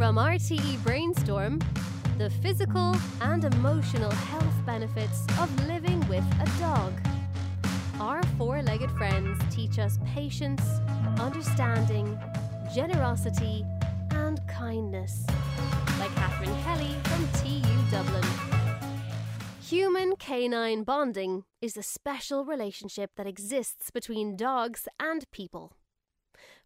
From RTE Brainstorm, the physical and emotional health benefits of living with a dog. Our four legged friends teach us patience, understanding, generosity, and kindness. Like Catherine Kelly from TU Dublin. Human canine bonding is a special relationship that exists between dogs and people.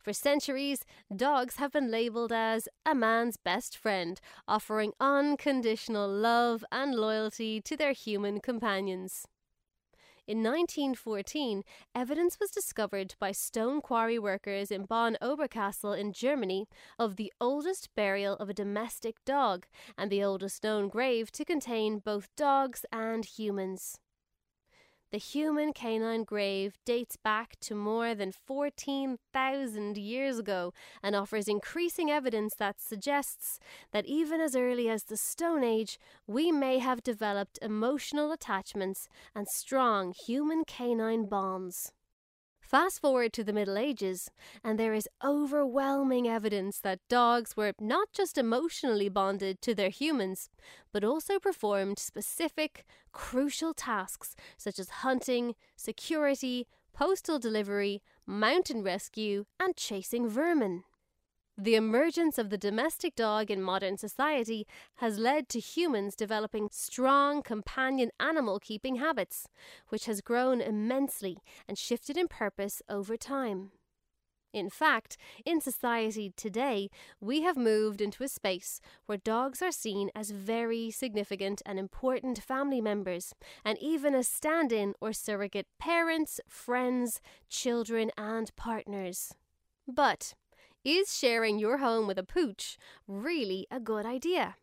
For centuries, dogs have been labelled as a man's best friend, offering unconditional love and loyalty to their human companions. In 1914, evidence was discovered by stone quarry workers in Bonn Oberkassel in Germany of the oldest burial of a domestic dog and the oldest known grave to contain both dogs and humans. The human canine grave dates back to more than 14,000 years ago and offers increasing evidence that suggests that even as early as the Stone Age, we may have developed emotional attachments and strong human canine bonds. Fast forward to the Middle Ages, and there is overwhelming evidence that dogs were not just emotionally bonded to their humans, but also performed specific, crucial tasks such as hunting, security, postal delivery, mountain rescue, and chasing vermin. The emergence of the domestic dog in modern society has led to humans developing strong companion animal keeping habits, which has grown immensely and shifted in purpose over time. In fact, in society today, we have moved into a space where dogs are seen as very significant and important family members, and even as stand in or surrogate parents, friends, children, and partners. But is sharing your home with a pooch really a good idea?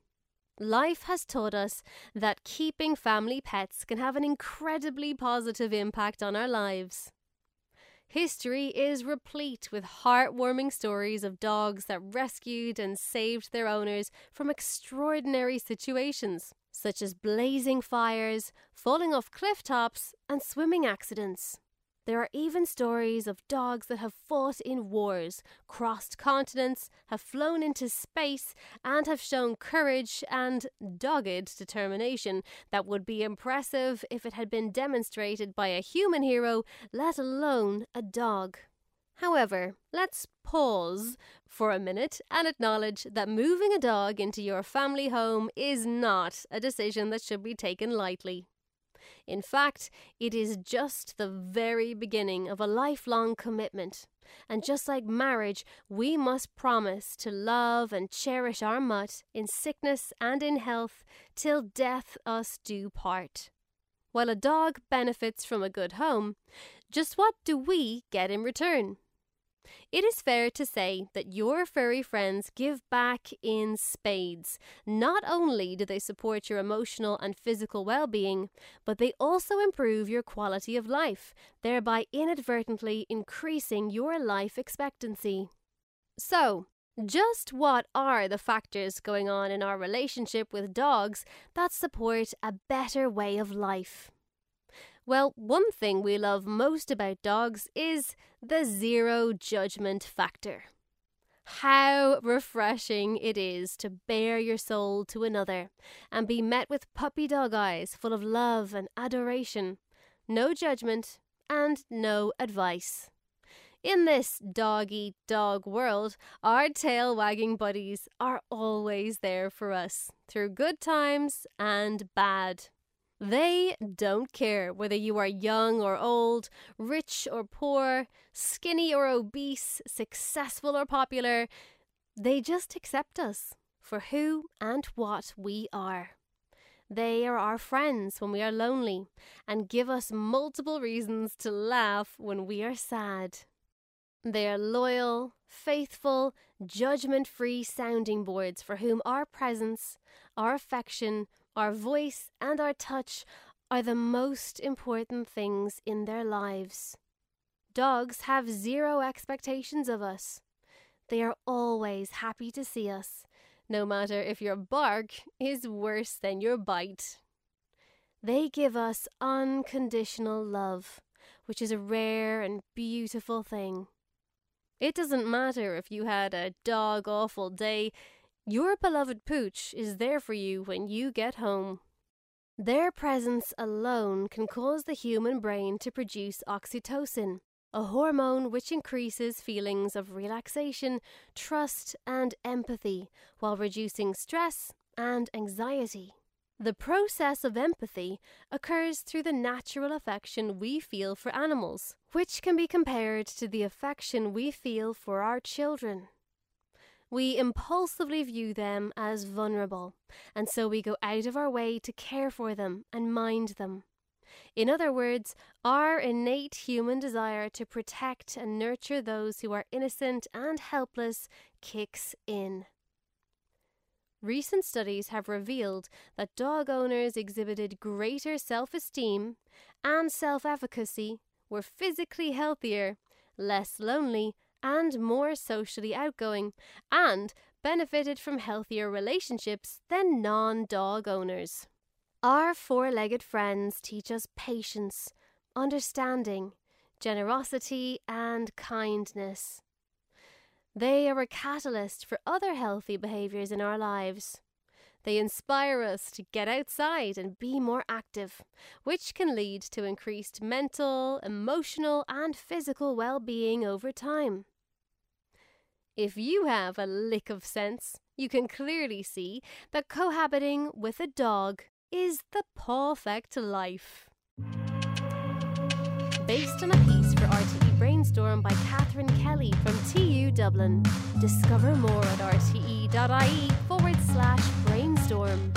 Life has taught us that keeping family pets can have an incredibly positive impact on our lives. History is replete with heartwarming stories of dogs that rescued and saved their owners from extraordinary situations, such as blazing fires, falling off cliff tops, and swimming accidents. There are even stories of dogs that have fought in wars, crossed continents, have flown into space, and have shown courage and dogged determination that would be impressive if it had been demonstrated by a human hero, let alone a dog. However, let's pause for a minute and acknowledge that moving a dog into your family home is not a decision that should be taken lightly. In fact, it is just the very beginning of a lifelong commitment. And just like marriage, we must promise to love and cherish our mutt in sickness and in health till death us do part. While a dog benefits from a good home, just what do we get in return? It is fair to say that your furry friends give back in spades. Not only do they support your emotional and physical well being, but they also improve your quality of life, thereby inadvertently increasing your life expectancy. So, just what are the factors going on in our relationship with dogs that support a better way of life? Well, one thing we love most about dogs is the zero judgment factor. How refreshing it is to bare your soul to another and be met with puppy dog eyes full of love and adoration, no judgment, and no advice. In this dog eat dog world, our tail wagging buddies are always there for us through good times and bad. They don't care whether you are young or old, rich or poor, skinny or obese, successful or popular. They just accept us for who and what we are. They are our friends when we are lonely and give us multiple reasons to laugh when we are sad. They are loyal, faithful, judgment free sounding boards for whom our presence, our affection, our voice, and our touch are the most important things in their lives. Dogs have zero expectations of us. They are always happy to see us, no matter if your bark is worse than your bite. They give us unconditional love, which is a rare and beautiful thing. It doesn't matter if you had a dog awful day, Your beloved pooch is there for you when you get home. Their presence alone can cause the human brain to produce oxytocin, a hormone which increases feelings of relaxation, trust, and empathy while reducing stress and anxiety. The process of empathy occurs through the natural affection we feel for animals, which can be compared to the affection we feel for our children. We impulsively view them as vulnerable, and so we go out of our way to care for them and mind them. In other words, our innate human desire to protect and nurture those who are innocent and helpless kicks in. Recent studies have revealed that dog owners exhibited greater self esteem and self efficacy, were physically healthier, less lonely, and more socially outgoing, and benefited from healthier relationships than non dog owners. Our four legged friends teach us patience, understanding, generosity, and kindness. They are a catalyst for other healthy behaviours in our lives. They inspire us to get outside and be more active, which can lead to increased mental, emotional, and physical well being over time. If you have a lick of sense, you can clearly see that cohabiting with a dog is the perfect life. Based on a piece for RTE Brainstorm by Catherine Kelly from TU Dublin. Discover more at rte.ie forward slash brainstorm.